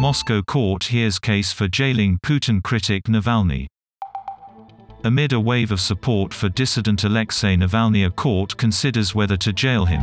Moscow court hears case for jailing Putin critic Navalny. Amid a wave of support for dissident Alexei Navalny a court considers whether to jail him.